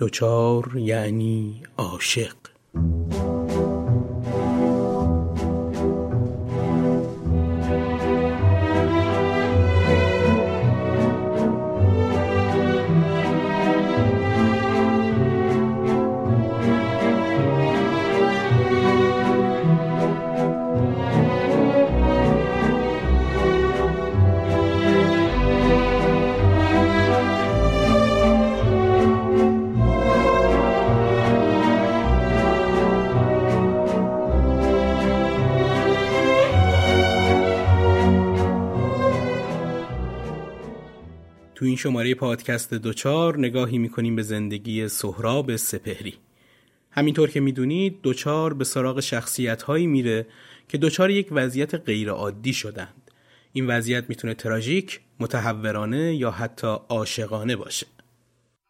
دوچار یعنی عاشق. تو این شماره پادکست دوچار نگاهی می‌کنیم به زندگی سهراب سپهری. همینطور که می‌دونید دوچار به سراغ شخصیت هایی میره که دوچار یک وضعیت غیرعادی شدند. این وضعیت می‌تونه تراژیک، متحورانه یا حتی عاشقانه باشه.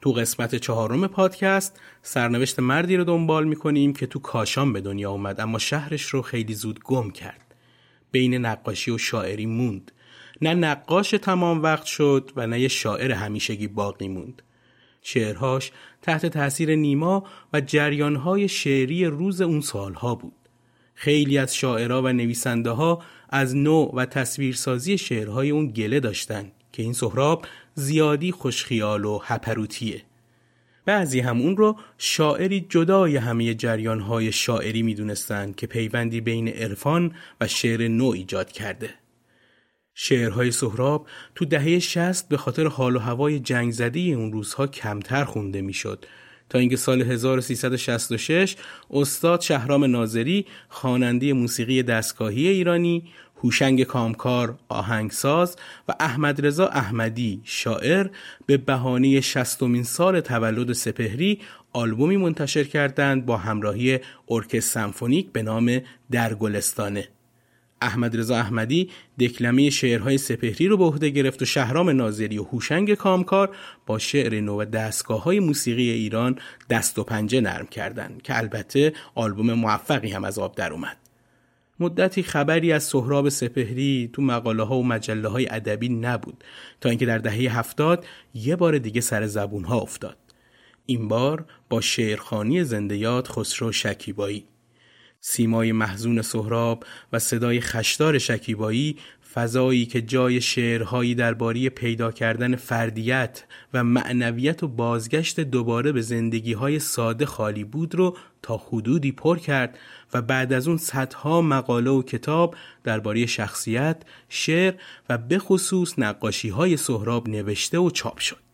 تو قسمت چهارم پادکست سرنوشت مردی رو دنبال می‌کنیم که تو کاشان به دنیا اومد اما شهرش رو خیلی زود گم کرد. بین نقاشی و شاعری موند. نه نقاش تمام وقت شد و نه یه شاعر همیشگی باقی موند. شعرهاش تحت تاثیر نیما و جریانهای شعری روز اون سالها بود. خیلی از شاعرها و نویسنده ها از نوع و تصویرسازی شعرهای اون گله داشتن که این سهراب زیادی خوشخیال و هپروتیه. بعضی هم اون رو شاعری جدای همه جریانهای شاعری می‌دونستند که پیوندی بین عرفان و شعر نو ایجاد کرده. شعرهای سهراب تو دهه 60 به خاطر حال و هوای جنگ زدی اون روزها کمتر خونده می‌شد. تا اینکه سال 1366 استاد شهرام ناظری خواننده موسیقی دستگاهی ایرانی هوشنگ کامکار آهنگساز و احمد رضا احمدی شاعر به بهانه شستمین سال تولد سپهری آلبومی منتشر کردند با همراهی ارکستر سمفونیک به نام در گلستانه. احمد رضا احمدی دکلمه شعرهای سپهری رو به عهده گرفت و شهرام ناظری و هوشنگ کامکار با شعر نو و دستگاه های موسیقی ایران دست و پنجه نرم کردند که البته آلبوم موفقی هم از آب در اومد. مدتی خبری از سهراب سپهری تو مقاله ها و مجله های ادبی نبود تا اینکه در دهه هفتاد یه بار دیگه سر زبون ها افتاد. این بار با شعرخانی زندیات خسرو شکیبایی سیمای محزون سهراب و صدای خشدار شکیبایی فضایی که جای شعرهایی درباره پیدا کردن فردیت و معنویت و بازگشت دوباره به زندگی های ساده خالی بود رو تا حدودی پر کرد و بعد از اون صدها مقاله و کتاب درباره شخصیت، شعر و به خصوص نقاشی های سهراب نوشته و چاپ شد.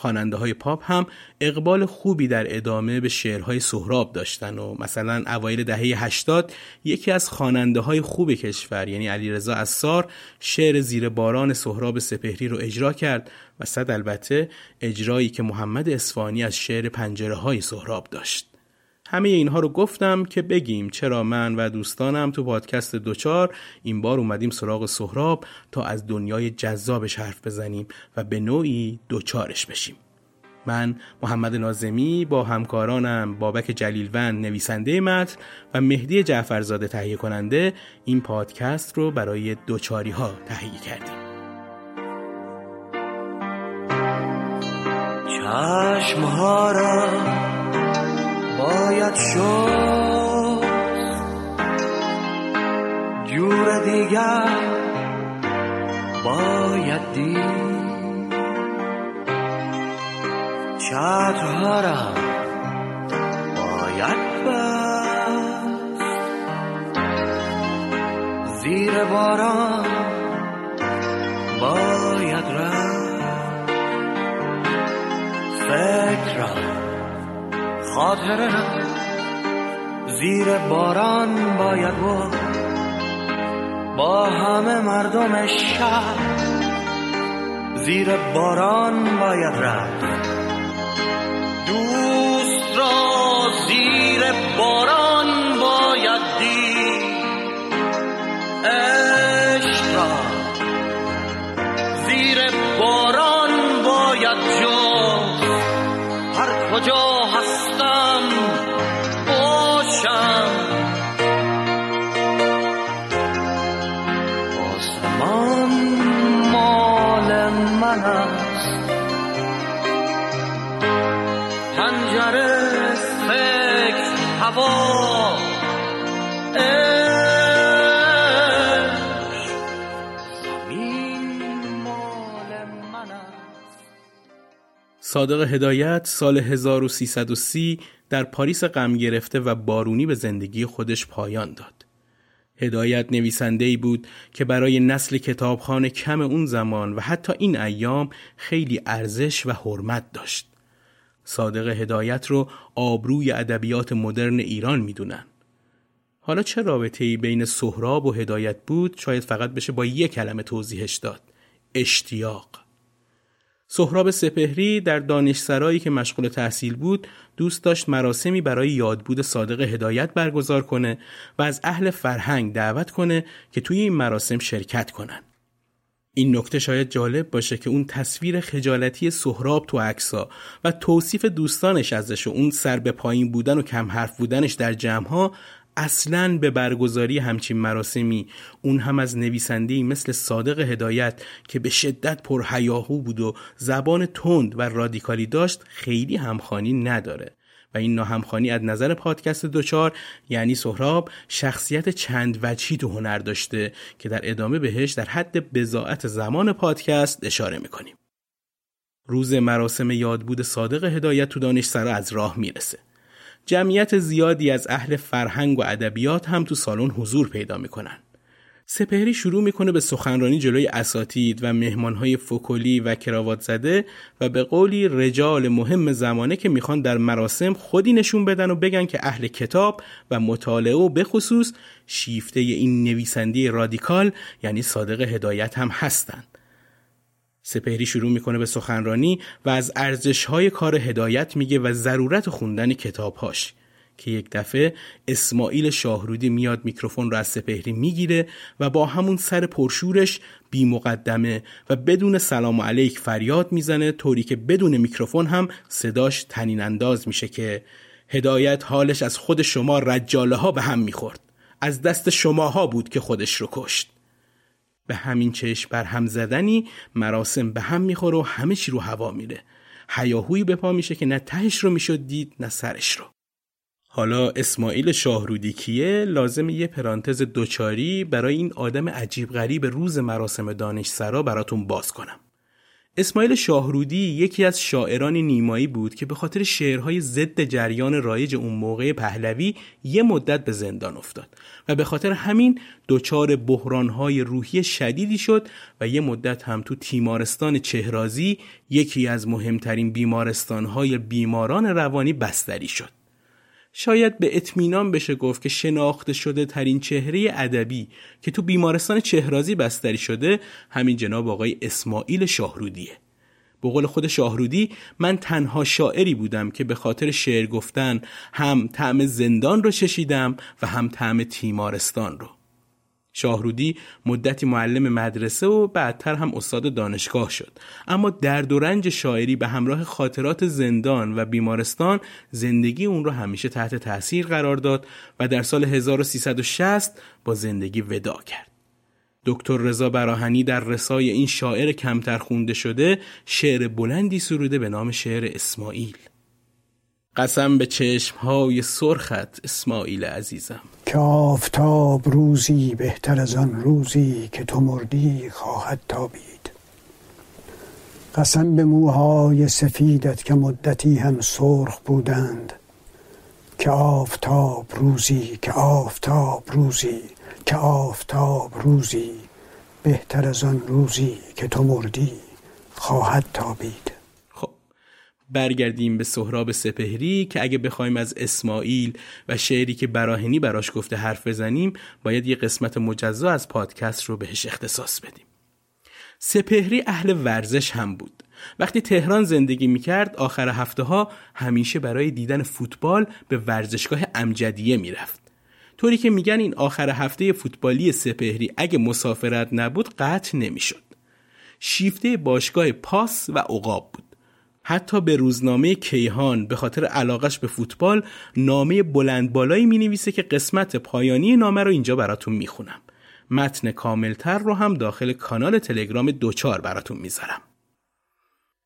خواننده های پاپ هم اقبال خوبی در ادامه به شعرهای سهراب داشتن و مثلا اوایل دهه 80 یکی از خواننده های خوب کشور یعنی علیرضا اسار شعر زیر باران سهراب سپهری رو اجرا کرد و صد البته اجرایی که محمد اسفانی از شعر پنجره های سهراب داشت. همه اینها رو گفتم که بگیم چرا من و دوستانم تو پادکست دوچار این بار اومدیم سراغ سهراب تا از دنیای جذابش حرف بزنیم و به نوعی دوچارش بشیم. من محمد نازمی با همکارانم بابک جلیلوند نویسنده متن و مهدی جعفرزاده تهیه کننده این پادکست رو برای دوچاری ها تهیه کردیم. چشم باید شد. جور دیگر باید دید. چترها باید بست. زیر باران باید رفت. فکر را زیر باران باید بود با همه مردم شهر. زیر باران باید رفت. دوست را زیر باران صادق هدایت سال 1330 در پاریس غم گرفته و بارونی به زندگی خودش پایان داد. هدایت نویسنده ای بود که برای نسل کتابخانه کم اون زمان و حتی این ایام خیلی ارزش و حرمت داشت. صادق هدایت رو آبروی ادبیات مدرن ایران می‌دونن. حالا چه رابطه ای بین سهراب و هدایت بود شاید فقط بشه با یک کلمه توضیحش داد. اشتیاق. سهراب سپهری در دانشسرایی که مشغول تحصیل بود دوست داشت مراسمی برای یادبود صادق هدایت برگزار کنه و از اهل فرهنگ دعوت کنه که توی این مراسم شرکت کنن. این نکته شاید جالب باشه که اون تصویر خجالتی سهراب تو عکسا و توصیف دوستانش ازش و اون سر به پایین بودن و کم حرف بودنش در جمعها اصلا به برگزاری همچین مراسمی. اون هم از نویسنده‌ای مثل صادق هدایت که به شدت پرهیاهو بود و زبان تند و رادیکالی داشت خیلی همخانی نداره. و این ناهمخانی از نظر پادکست دوچار یعنی سهراب شخصیت چند وجهی تو هنر داشته که در ادامه بهش در حد بزاعت زمان پادکست اشاره می‌کنیم. روز مراسم یادبود صادق هدایت تو دانشسرا از راه می‌رسه. جمعیت زیادی از اهل فرهنگ و ادبیات هم تو سالن حضور پیدا می‌کنن. سپهری شروع می‌کنه به سخنرانی جلوی اساتید و مهمانهای فکلی و کراوات زده و به قولی رجال مهم زمانه که می‌خوان در مراسم خودی نشون بدن و بگن که اهل کتاب و مطالعه و به خصوص شیفته این نویسنده رادیکال یعنی صادق هدایت هم هستند. سپهری شروع می‌کنه به سخنرانی و از ارزشهای کار هدایت میگه و ضرورت خوندن کتابهاش که یک دفعه اسماعیل شاهرودی میاد میکروفون رو از سپهری می‌گیره و با همون سر پرشورش بی مقدمه و بدون سلام علیک فریاد می‌زنه طوری که بدون میکروفون هم صداش تنین انداز میشه که هدایت حالش از خود شما رجاله ها به هم می‌خورد. از دست شماها بود که خودش رو کشت. به همین چشم بر هم زدنی مراسم به هم می‌خوره و همه چی رو هوا میره. هیاهویی به پا میشه که نه تهش رو می‌شد دید نه سرش رو. حالا اسماعیل شاهرودی کیه؟ لازم یه پرانتز دوچاری برای این آدم عجیب غریب روز مراسم دانشسرا براتون باز کنم. اسماعیل شاهرودی یکی از شاعران نیمایی بود که به خاطر شعرهای ضد جریان رایج اون موقع پهلوی یه مدت به زندان افتاد و به خاطر همین دچار بحرانهای روحی شدیدی شد و یه مدت هم تو تیمارستان چهرازی یکی از مهمترین بیمارستانهای بیماران روانی بستری شد. شاید به اطمینان بشه گفت که شناخته شده ترین چهره ادبی که تو بیمارستان چهرازی بستری شده همین جناب آقای اسماعیل شاهرودیه. به قول خود شاهرودی من تنها شاعری بودم که به خاطر شعر گفتن هم طعم زندان رو چشیدم و هم طعم تیمارستان رو. شاهرودی مدتی معلم مدرسه و بعدتر هم استاد دانشگاه شد. اما درد و رنج شاعری به همراه خاطرات زندان و بیمارستان زندگی اون رو همیشه تحت تاثیر قرار داد و در سال 1360 با زندگی ودا کرد. دکتر رضا براهنی در رسای این شاعر کمتر خونده شده شعر بلندی سروده به نام شعر اسماعیل. قسم به چشمهای سرخت اسماعیل عزیزم. که آفتاب روزی بهتر از آن روزی که تو مردی خواهد تابید. قسم به موهای سفیدت که مدتی هم سرخ بودند. که آفتاب روزی که آفتاب روزی که آفتاب روزی بهتر از آن روزی که تو مردی خواهد تابید. برگردیم به سهراب سپهری که اگه بخوایم از اسماعیل و شعری که براهنی براش گفته حرف بزنیم باید یه قسمت مجزا از پادکست رو بهش اختصاص بدیم. سپهری اهل ورزش هم بود. وقتی تهران زندگی می‌کرد آخر هفته ها همیشه برای دیدن فوتبال به ورزشگاه امجدیه می‌رفت. طوری که میگن این آخر هفته فوتبالی سپهری اگه مسافرت نبود قطع نمی‌شد. شیفته باشگاه پاس و عقاب بود. حتی به روزنامه کیهان به خاطر علاقش به فوتبال نامه بلند بالایی می نویسه که قسمت پایانی نامه رو اینجا براتون می‌خونم. متن کاملتر رو هم داخل کانال تلگرام دوچار براتون می‌ذارم.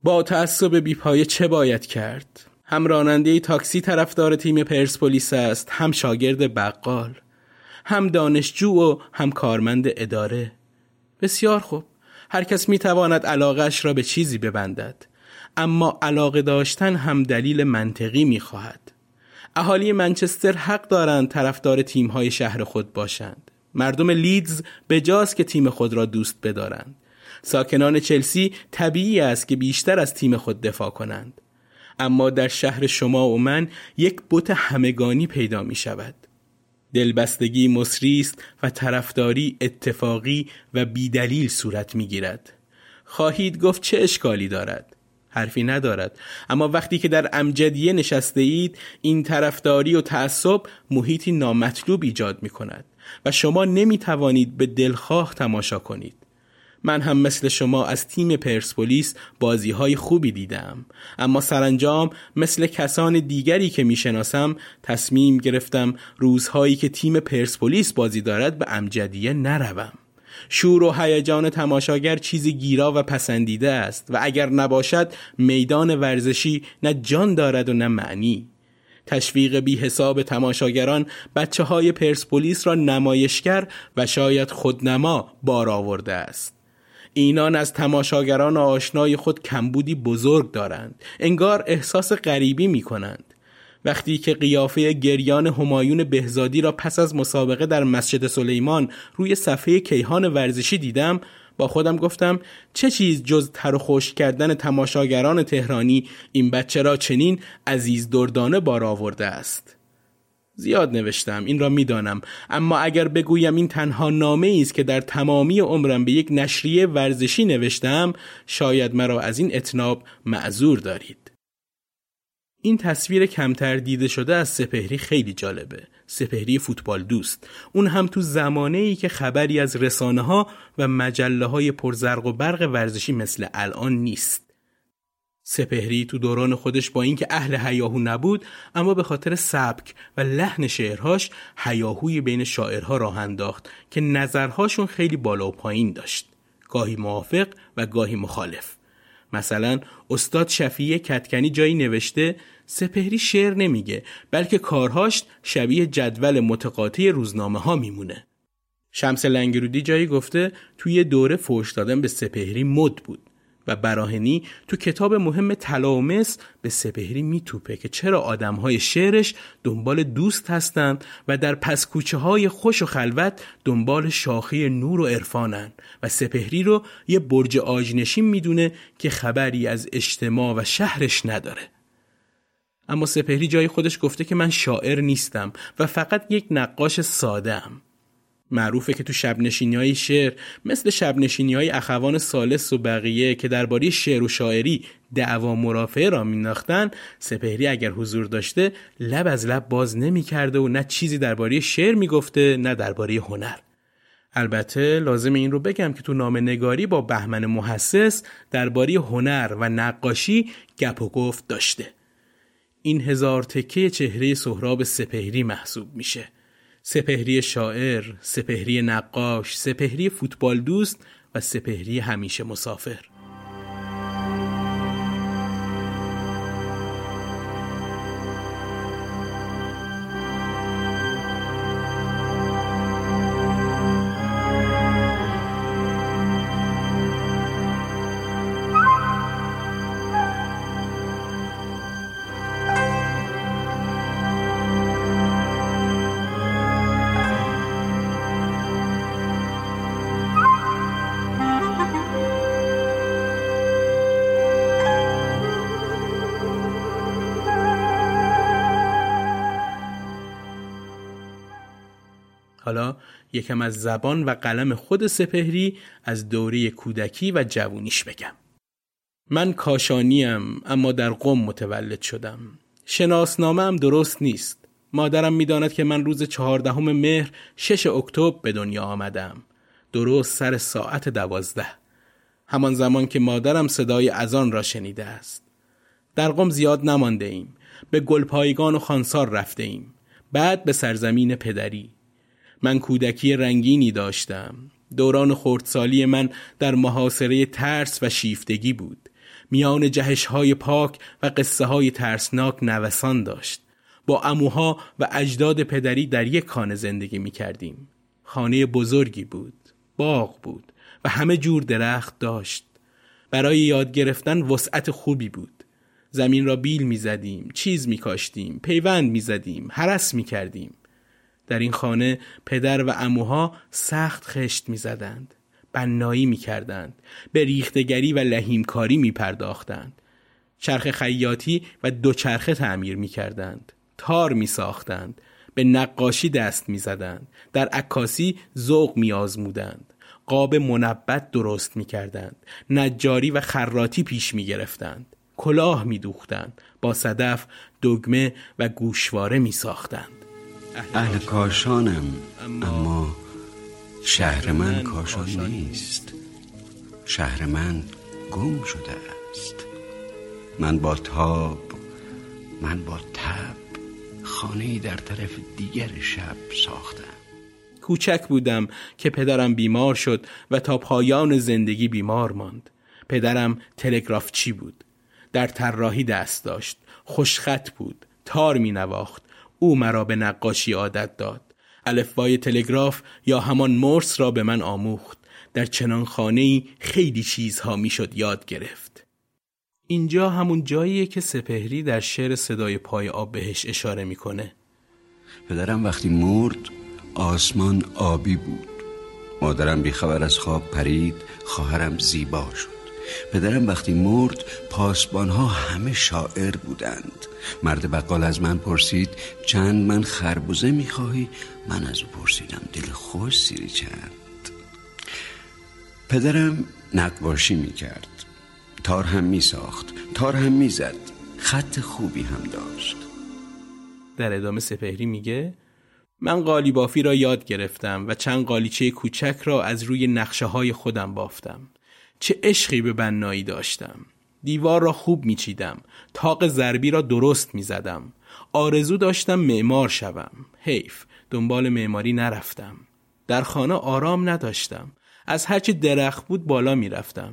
با تعصب بیپایه چه باید کرد؟ هم راننده تاکسی طرفدار تیم پرسپولیس است هم شاگرد بقال هم دانشجو و هم کارمند اداره. بسیار خوب. هر کس می تواند علاقش را به چیزی ببندد. اما علاقه داشتن هم دلیل منطقی می خواهد اهالی منچستر حق دارند طرفدار تیم‌های شهر خود باشند. مردم لیدز به جاست که تیم خود را دوست بدارند. ساکنان چلسی طبیعی است که بیشتر از تیم خود دفاع کنند. اما در شهر شما و من یک بت همگانی پیدا می شود دلبستگی مصری است و طرفداری اتفاقی و بیدلیل صورت می گیرد خواهید گفت چه اشکالی دارد؟ حرفی ندارد. اما وقتی که در امجدیه نشسته اید این طرفداری و تعصب محیطی نامطلوب ایجاد می کند و شما نمی توانید به دلخواه تماشا کنید. من هم مثل شما از تیم پرسپولیس بازی های خوبی دیدم. اما سرانجام مثل کسان دیگری که می‌شناسم تصمیم گرفتم روزهایی که تیم پرسپولیس بازی دارد به امجدیه نروم. شور و هیجان تماشاگر چیزی گیرا و پسندیده است و اگر نباشد میدان ورزشی نه جان دارد و نه معنی. تشویق بی حساب تماشاگران بچه های پرسپولیس را نمایشگر و شاید خودنما بار آورده است. اینان از تماشاگران آشنای خود کمبودی بزرگ دارند. انگار احساس غریبی می کنند وقتی که قیافه گریان همایون بهزادی را پس از مسابقه در مسجد سلیمان روی صفحه کیهان ورزشی دیدم با خودم گفتم چه چیز جز تر و خوش کردن تماشاگران تهرانی؟ این بچه را چنین عزیز دردانه بار آورده است. زیاد نوشتم این را می‌دانم. اما اگر بگویم این تنها نامه است که در تمامی عمرم به یک نشریه ورزشی نوشتم شاید مرا از این اتناب معذور دارید. این تصویر کمتر دیده شده از سپهری خیلی جالبه. سپهری فوتبال دوست. اون هم تو زمانه ای که خبری از رسانه ها و مجله های پرزرق و برق ورزشی مثل الان نیست. سپهری تو دوران خودش با اینکه اهل هیاهو نبود اما به خاطر سبک و لحن شعرهاش هیاهوی بین شاعرها راه انداخت که نظرهاشون خیلی بالا و پایین داشت. گاهی موافق و گاهی مخالف. مثلا استاد شفیع کتکنی جایی نوشته سپهری شعر نمیگه بلکه کارهاش شبیه جدول متقاطی روزنامه ها میمونه. شمس لنگرودی جایی گفته توی دوره فوش دادن به سپهری مد بود. و براهنی تو کتاب مهم تلامس به سپهری میتوپه که چرا آدمهای شعرش دنبال دوست هستند و در پس کوچه های خوش و خلوت دنبال شاخه نور و عرفانن و سپهری رو یه برج آجنشین می‌دونه که خبری از اجتماع و شهرش نداره اما سپهری جای خودش گفته که من شاعر نیستم و فقط یک نقاش ساده ام. معروفه که تو شب های شعر مثل شب های اخوان سالس و بقیه که درباره شعر و شاعری دعوا مرافعه را میناختن سپهری اگر حضور داشته لب از لب باز نمی‌کرده و نه چیزی درباره شعر می‌گفته نه درباره هنر. البته لازم این رو بگم که تو نام نگاری با بهمن محسس درباره هنر و نقاشی گپ و گفت داشته. این هزار تکه چهره سهراب سپهری محسوب میشه. سپهری شاعر، سپهری نقاش، سپهری فوتبال دوست و سپهری همیشه مسافر. حالا یکم از زبان و قلم خود سپهری از دوره کودکی و جوونیش بگم. من کاشانیم اما در قم متولد شدم. شناسنامه هم درست نیست. مادرم می‌داند که من روز چهاردهم مهر شش اکتبر به دنیا آمدم. درست سر ساعت دوازده. همان زمان که مادرم صدای اذان را شنیده است. در قم زیاد نمانده ایم. به گلپایگان و خانسار رفته ایم. بعد به سرزمین پدری. من کودکی رنگینی داشتم. دوران خردسالی من در محاصره ترس و شیفتگی بود. میان جهش های پاک و قصه های ترسناک نوسان داشت. با اموها و اجداد پدری در یک خانه زندگی می کردیم خانه بزرگی بود باغ بود و همه جور درخت داشت. برای یاد گرفتن وسعت خوبی بود. زمین را بیل می زدیم چیز می کاشتیم پیوند می زدیم حرس می کردیم در این خانه پدر و اموها سخت خشت می زدند بنایی می کردند به ریختگری و لحیمکاری می پرداختند چرخ خیاطی و دوچرخه تعمیر می کردند تار می ساختند به نقاشی دست می زدند در عکاسی ذوق می آزمودند قاب منبت درست می کردند نجاری و خراتی پیش می گرفتند کلاه می دوختند با صدف دگمه و گوشواره می ساختند اهل کاشانم اما شهر من کاشان نیست. شهر من گم شده است. من با تاب من با تب خانه در طرف دیگر شب ساختم. کوچک بودم که پدرم بیمار شد و تا پایان زندگی بیمار ماند. پدرم تلگرافچی بود؟ در طراحی دست داشت خوشخط بود تار می نواخت او مرا به نقاشی عادت داد. الفبای تلگراف یا همان مرس را به من آموخت. در چنان خانه خیلی چیزها می‌شد یاد گرفت. اینجا همون جاییه که سپهری در شعر صدای پای آب بهش اشاره می‌کنه. پدرم وقتی مرد آسمان آبی بود. مادرم بیخبر از خواب پرید خواهرم زیبا شد. پدرم وقتی مرد پاسبان ها همه شاعر بودند. مرد بقال از من پرسید چند من خربوزه می‌خواهی؟ من از او پرسیدم دل خوش سیری چند پدرم نقاشی می‌کرد. تار هم میساخت تار هم می‌زد. خط خوبی هم داشت. در ادامه سپهری میگه من قالی بافی را یاد گرفتم و چند قالیچه کوچک را از روی نقشه های خودم بافتم. چه عشقی به بنایی داشتم. دیوار را خوب میچیدم تاق ضربی را درست می‌زدم. آرزو داشتم معمار شوم. حیف دنبال معماری نرفتم. در خانه آرام نداشتم. از هرچی درخت بود بالا می‌رفتم.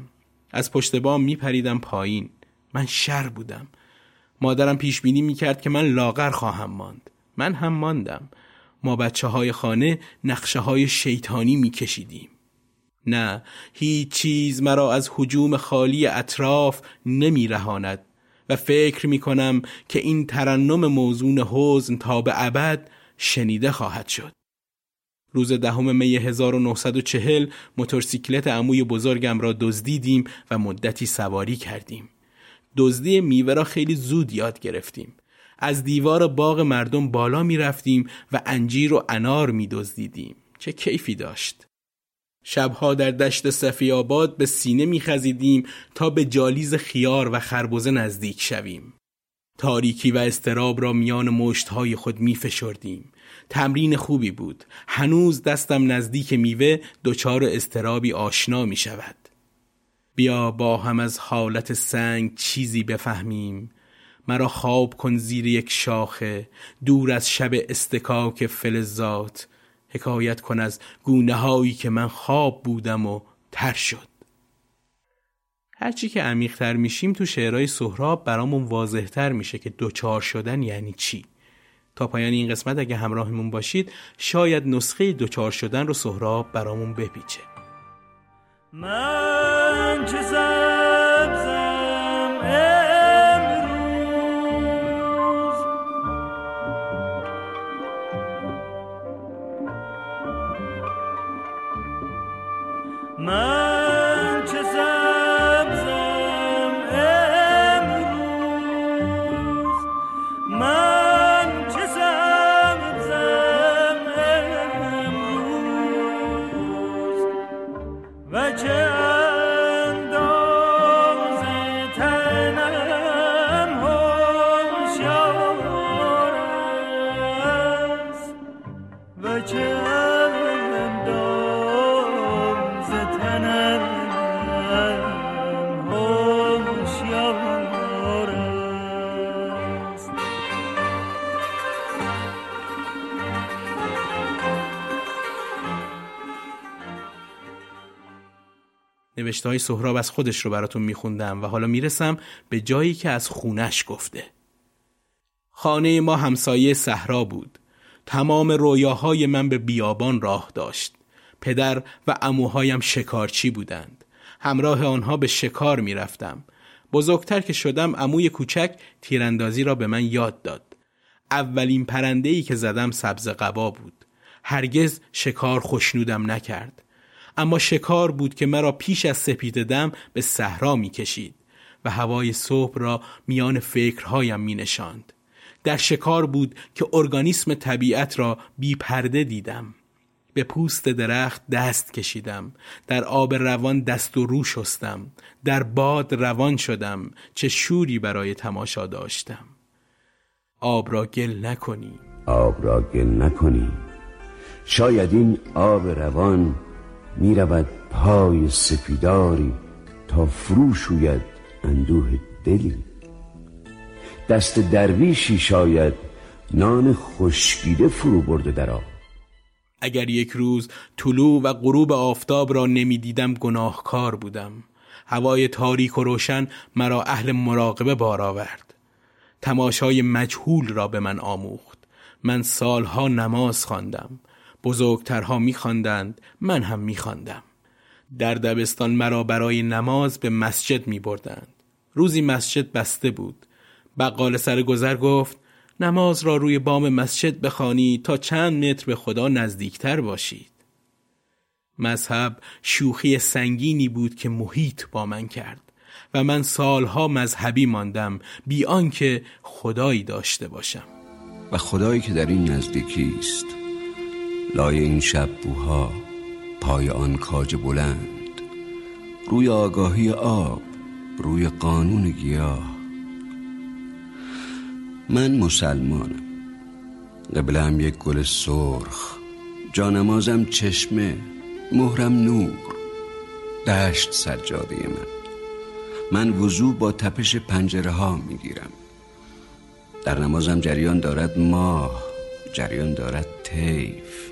از پشت بام میپریدم پایین. من شر بودم. مادرم پیش بینی می‌کرد که من لاغر خواهم ماند. من هم ماندم. ما بچه های خانه نقشه های شیطانی میکشیدیم. نه هیچ چیز مرا از حجوم خالی اطراف نمی رهاند و فکر می کنم که این ترنم موزون حزن تا به ابد شنیده خواهد شد. روز دهم می 1940 موتورسیکلت عموی بزرگم را دزدیدیم و مدتی سواری کردیم. دزدی میوه را خیلی زود یاد گرفتیم. از دیوار باغ مردم بالا می رفتیم و انجیر و انار می دزدیدیم. چه کیفی داشت. شبها در دشت صفی آباد به سینه میخزیدیم تا به جالیز خیار و خربزه نزدیک شویم. تاریکی و استراب را میان مشتهای خود میفشردیم. تمرین خوبی بود. هنوز دستم نزدیک میوه دچار استرابی آشنا می شود. بیا با هم از حالت سنگ چیزی بفهمیم. مرا خواب کن زیر یک شاخه دور از شب استکاک فلزات حکایت کن از گونه هایی که من خواب بودم و تر شد. هرچی که عمیقتر میشیم تو شعرهای سهراب برامون واضحتر میشه که دوچار شدن یعنی چی. تا پایان این قسمت اگه همراهمون باشید شاید نسخه دوچار شدن رو سهراب برامون بپیچه. من من نوشته های سهراب از خودش رو براتون میخوندم و حالا می‌رسم به جایی که از خونش گفته. خانه ما همسایه صحرا بود. تمام رویاهای من به بیابان راه داشت. پدر و اموهایم شکارچی بودند. همراه آنها به شکار می‌رفتم. بزرگتر که شدم عموی کوچک تیراندازی را به من یاد داد. اولین پرنده ای که زدم سبز قبا بود. هرگز شکار خوشنودم نکرد. اما شکار بود که مرا پیش از سپید دم به صحرا می کشید و هوای صبح را میان فکرهایم می نشاند. در شکار بود که ارگانیسم طبیعت را بی پرده دیدم. به پوست درخت دست کشیدم. در آب روان دست و رو شستم. در باد روان شدم. چه شوری برای تماشا داشتم. آب را گل نکنی. آب را گل نکنی. شاید این آب روان می رود پای سپیداری تا فرو شوید اندوه دلی. دست درویشی شاید نان خشکیده فرو برده در آب. اگر یک روز طلوع و غروب آفتاب را نمی‌دیدم گناهکار بودم. هوای تاریک و روشن مرا اهل مراقبه بار آورد. تماشای مجهول را به من آموخت. من سالها نماز خواندم. بزرگترها میخواندند من هم میخواندم. در دبستان مرا برای نماز به مسجد می بردند. روزی مسجد بسته بود. بقال سر گذر گفت نماز را روی بام مسجد بخوانی تا چند متر به خدا نزدیکتر باشید. مذهب شوخی سنگینی بود که محیط با من کرد و من سالها مذهبی ماندم بی آنکه خدایی داشته باشم. و خدایی که در این نزدیکی است. لای این شب بوها پای آن کاج بلند. روی آگاهی آب روی قانون گیاه. من مسلمانم. قبلم یک گل سرخ جانمازم چشمه مهرم نور. دشت سجاده من. من وضوع با تپش پنجره ها می‌گیرم. در نمازم جریان دارد ماه جریان دارد تیف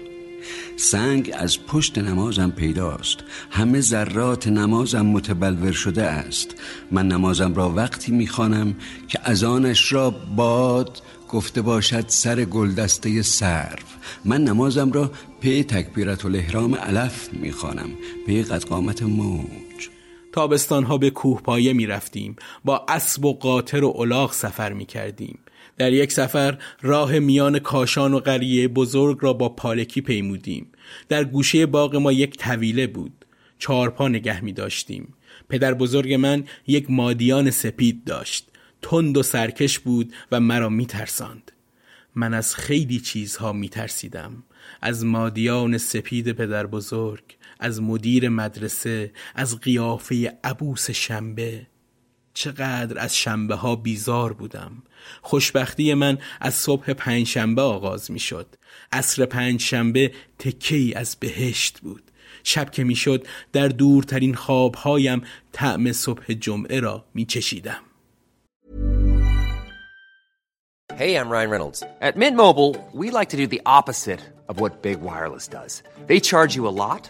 سنگ از پشت نمازم پیداست. همه ذرات نمازم متبلور شده است. من نمازم را وقتی می‌خوانم که از آنش را باد گفته باشد سر گلدسته سرف من نمازم را پی تکبیرت الاحرام علف می‌خوانم. پی قدقامت موج. تابستان ها به کوه پایه می رفتیم با اسب و قاطر و الاغ سفر می کردیم در یک سفر راه میان کاشان و قریه بزرگ را با پالکی پیمودیم. در گوشه باغ ما یک طویله بود. چهارپا نگه می داشتیم. پدر بزرگ من یک مادیان سپید داشت. تند و سرکش بود و مرا می ترساند. من از خیلی چیزها می ترسیدم. از مادیان سپید پدر بزرگ از مدیر مدرسه از قیافه عبوس شنبه. چقدر از شنبه ها بیزار بودم. خوشبختی من از صبح پنجشنبه آغاز می شد عصر پنجشنبه تکه از بهشت بود شب که می‌شد در دورترین خوابهایم طعم صبح جمعه را می چشیدم Hey, I'm Ryan Reynolds. At Mint Mobile, we like to do the opposite of what Big Wireless does. They charge you a lot,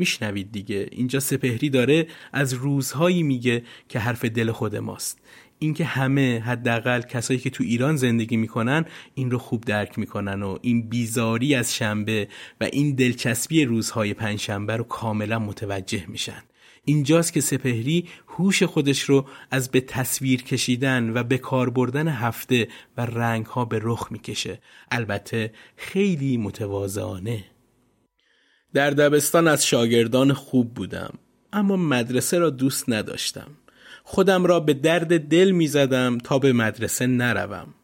میشنوید دیگه. اینجا سپهری داره از روزهایی میگه که حرف دل خود ماست. اینکه همه حداقل کسایی که تو ایران زندگی می‌کنن این رو خوب درک می‌کنن و این بیزاری از شنبه و این دلچسبی روزهای پنجشنبه رو کاملا متوجه میشن. اینجاست که سپهری هوش خودش رو از به تصویر کشیدن و به کار بردن هفته و رنگ ها به رخ می‌کشه. البته خیلی متواضعانه در دبستان از شاگردان خوب بودم اما مدرسه را دوست نداشتم. خودم را به درد دل می زدم تا به مدرسه نروم.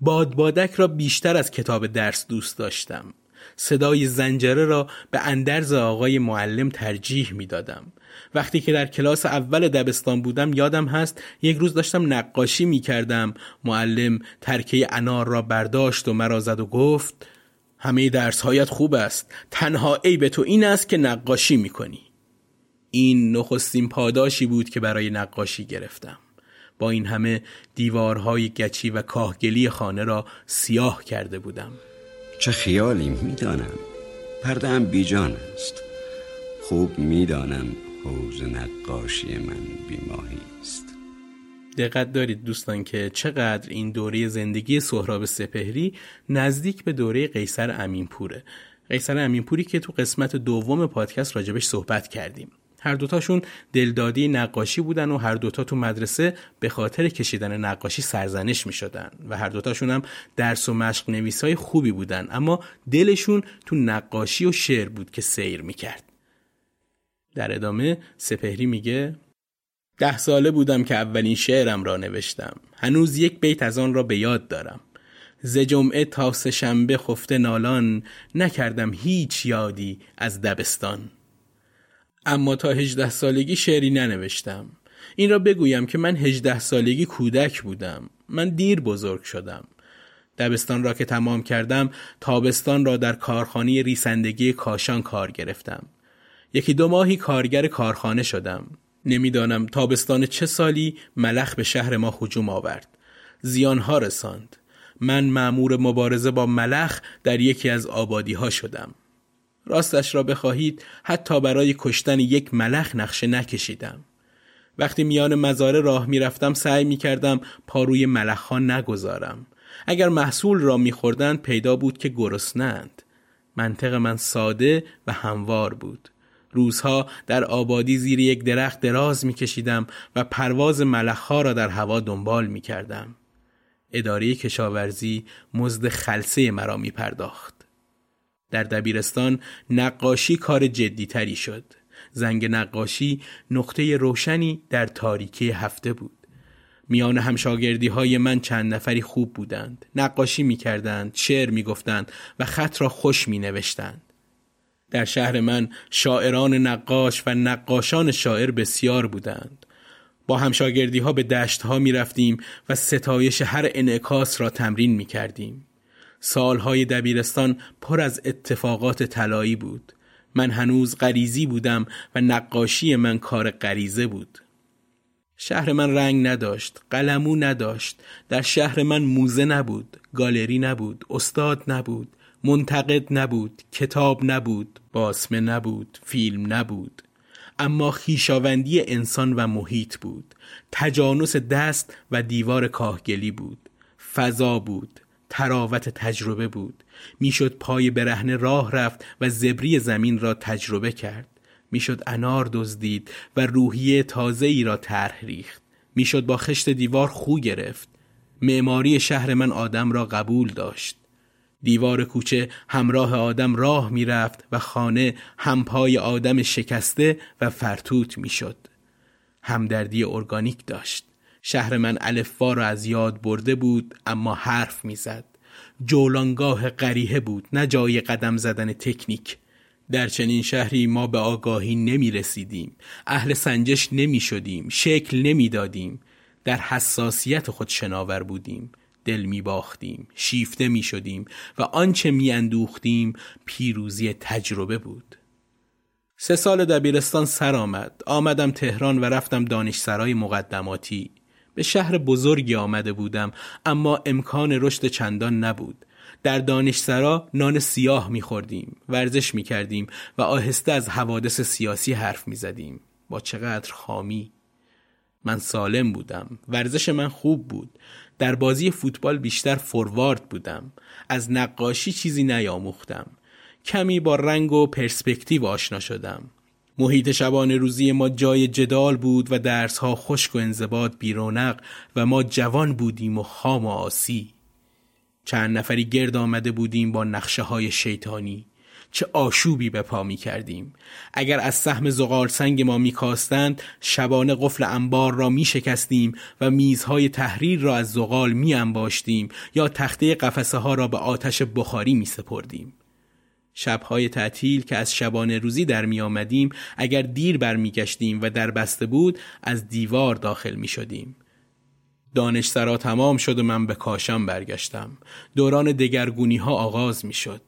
بادبادک را بیشتر از کتاب درس دوست داشتم. صدای زنجره را به اندرز آقای معلم ترجیح می دادم. وقتی که در کلاس اول دبستان بودم یادم هست یک روز داشتم نقاشی می کردم معلم ترکه انار را برداشت و مرا زد و گفت همه درس هایت خوب است. تنها به تو این است که نقاشی می کنی این نخستین پاداشی بود که برای نقاشی گرفتم. با این همه دیوارهای گچی و کاهگلی خانه را سیاه کرده بودم. چه خیالی می‌دانم. پرده هم بیجان است. خوب می‌دانم حوز نقاشی من بیماهی. دقت دارید دوستان که چقدر این دوره زندگی سهراب سپهری نزدیک به دوره قیصر امینپوره قیصر امینپوری که تو قسمت دوم پادکست راجبش صحبت کردیم هر دوتاشون دلدادی نقاشی بودن و هر دوتا تو مدرسه به خاطر کشیدن نقاشی سرزنش می شدن و هر دوتاشون هم درس و مشق نویسای خوبی بودن اما دلشون تو نقاشی و شعر بود که سیر می کرد. در ادامه سپهری میگه ده ساله بودم که اولین شعرم را نوشتم. هنوز یک بیت از آن را به یاد دارم. ز جمعه تا سه شنبه خفته نالان نکردم هیچ یادی از دبستان. اما تا هجده سالگی شعری ننوشتم. این را بگویم که من هجده سالگی کودک بودم. من دیر بزرگ شدم. دبستان را که تمام کردم تابستان را در کارخانه ریسندگی کاشان کار گرفتم. یکی دو ماهی کارگر کارخانه شدم. نمی‌دانم تابستان چه سالی ملخ به شهر ما هجوم آورد. زیانها رساند. من معمور مبارزه با ملخ در یکی از آبادی ها شدم. راستش را بخواهید حتی برای کشتن یک ملخ نقشه نکشیدم. وقتی میان مزاره راه می‌رفتم سعی می‌کردم پاروی ملخ ها نگذارم. اگر محصول را میخوردند پیدا بود که گرسنند منطق من ساده و هموار بود. روزها در آبادی زیر یک درخت دراز میکشیدم و پرواز ملخها را در هوا دنبال می‌کردم اداره کشاورزی مزد خلصه مرا می پرداخت. در دبیرستان نقاشی کار جدیتری شد. زنگ نقاشی نقطه روشنی در تاریکی هفته بود. میان همشاگردی های من چند نفری خوب بودند. نقاشی می کردند، شعر می گفتند و خط را خوش می نوشتند. در شهر من شاعران نقاش و نقاشان شاعر بسیار بودند. با همشاگردی ها به دشت ها می رفتیم و ستایش هر انعکاس را تمرین می کردیم. سالهای دبیرستان پر از اتفاقات طلایی بود. من هنوز غریزی بودم و نقاشی من کار غریزه بود. شهر من رنگ نداشت، قلمو نداشت، در شهر من موزه نبود، گالری نبود، استاد نبود، منتقد نبود، کتاب نبود، باسمه نبود، فیلم نبود. اما خیشاوندی انسان و محیط بود. تجانس دست و دیوار کاهگلی بود. فضا بود تراوت تجربه بود. می‌شد پای برهنه راه رفت و زبری زمین را تجربه کرد. می‌شد انار دزدید و روحیه تازه ای را طرح ریخت. می‌شد با خشت دیوار خو گرفت. معماری شهر من آدم را قبول داشت. دیوار کوچه همراه آدم راه می‌رفت و خانه همپای آدم شکسته و فرتوت می‌شد. همدردی ارگانیک داشت. شهر من الفا را از یاد برده بود اما حرف می‌زد. جولانگاه قریه بود نه جای قدم زدن تکنیک. در چنین شهری ما به آگاهی نمی رسیدیم. اهل سنجش نمی شدیم. شکل نمی دادیم. در حساسیت خود شناور بودیم. دل می باختیم شیفته می شدیم و آنچه می اندوختیم پیروزی تجربه بود. سه سال دبیرستان سر آمد. آمدم تهران و رفتم دانشسرای مقدماتی. به شهر بزرگی آمده بودم اما امکان رشد چندان نبود. در دانشسرا نان سیاه میخوردیم ورزش می‌کردیم و آهسته از حوادث سیاسی حرف می‌زدیم. با چقدر خامی. من سالم بودم. ورزش من خوب بود. در بازی فوتبال بیشتر فوروارد بودم. از نقاشی چیزی نیاموختم. کمی با رنگ و پرسپکتیو آشنا شدم. محیط شبانه روزی ما جای جدال بود و درسها خشک و انضباط بیرونق و ما جوان بودیم و خام و آسی. چند نفری گرد آمده بودیم با نقشه های شیطانی. چه آشوبی به پا می کردیم اگر از سهم زغال سنگ ما می کاستند شبانه قفل انبار را می شکستیم و میزهای تحریر را از زغال می انباشتیم یا تخته قفسه ها را به آتش بخاری می سپردیم شبهای تعطیل که از شبانه روزی در می آمدیم اگر دیر برمیگشتیم و در بسته بود از دیوار داخل می شدیم. دانش سرا تمام شد و من به کاشان برگشتم. دوران دگرگونی ها آغاز می شد.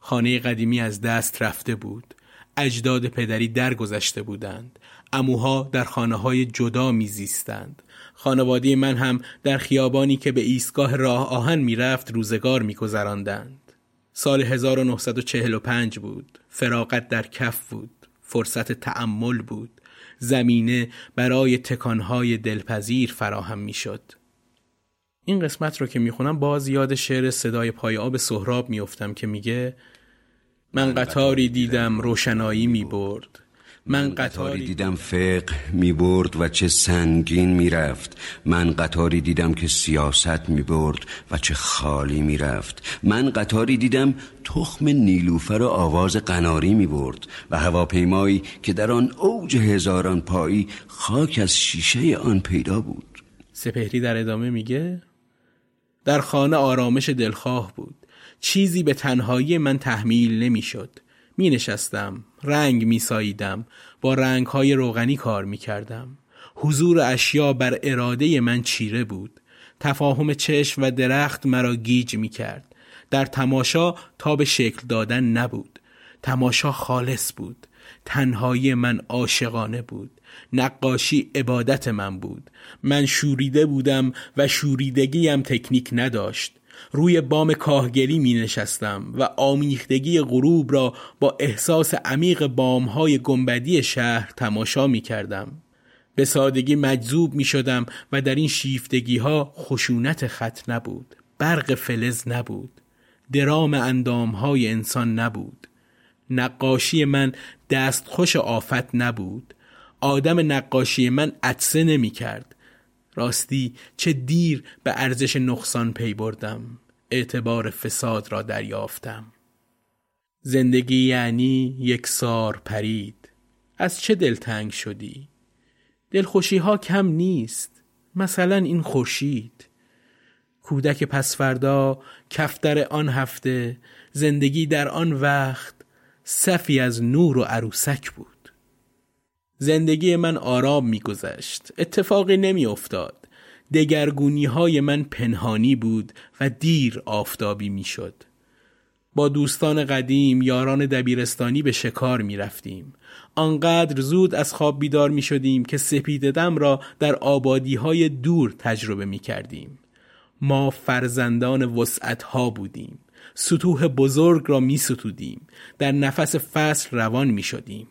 خانه قدیمی از دست رفته بود. اجداد پدری درگذشته بودند. اموها در خانه های جدا میزیستند. خانواده من هم در خیابانی که به ایستگاه راه آهن می‌رفت روزگار میگذراندند. سال 1945 بود. فراغت در کف بود. فرصت تعمل بود. زمینه برای تکانهای دلپذیر فراهم می‌شد. این قسمت رو که می‌خونم باز یاد شعر صدای پای آب سهراب میافتم که میگه من قطاری دیدم روشنایی می‌برد من قطاری دیدم فقه می برد و چه سنگین می رفت. من قطاری دیدم که سیاست می برد و چه خالی می رفت. من قطاری دیدم تخم نیلوفر و آواز قناری می برد و هواپیمایی که در آن اوج هزاران پایی خاک از شیشه آن پیدا بود. سپهری در ادامه میگه در خانه آرامش دلخواه بود. چیزی به تنهایی من تحمیل نمی‌شد. می نشستم رنگ می ساییدم با رنگ های روغنی کار می کردم حضور اشیا بر اراده من چیره بود. تفاهم چشم و درخت مرا گیج می کرد در تماشا تا به شکل دادن نبود. تماشا خالص بود. تنهایی من عاشقانه بود. نقاشی عبادت من بود. من شوریده بودم و شوریدگیم تکنیک نداشت. روی بام کاهگلی می نشستم و آمیختگی غروب را با احساس عمیق بامهای گنبدی شهر تماشا می کردم. به سادگی مجذوب می شدم و در این شیفتگی ها خشونت خط نبود. برق فلز نبود. درام اندام های انسان نبود. نقاشی من دستخوش آفت نبود. آدم نقاشی من عطسه نمی کرد. راستی چه دیر به ارزش نقصان پی بردم اعتبار فساد را دریافتم. زندگی یعنی یک سار پرید. از چه دلتنگ شدی؟ دلخوشی ها کم نیست مثلا این خورشید. کودک پسفردا کفتر آن هفته زندگی در آن وقت صفی از نور و عروسک بود. زندگی من آرام میگذشت اتفاقی نمیافتاد دگرگونی های من پنهانی بود و دیر آفتابی می‌شد با دوستان قدیم یاران دبیرستانی به شکار می رفتیم. آنقدر زود از خواب بیدار می شدیم که سپیددم را در آبادی های دور تجربه می کردیم. ما فرزندان وسعت ها بودیم. سطوح بزرگ را می ستودیم. در نفس فصل روان می شدیم.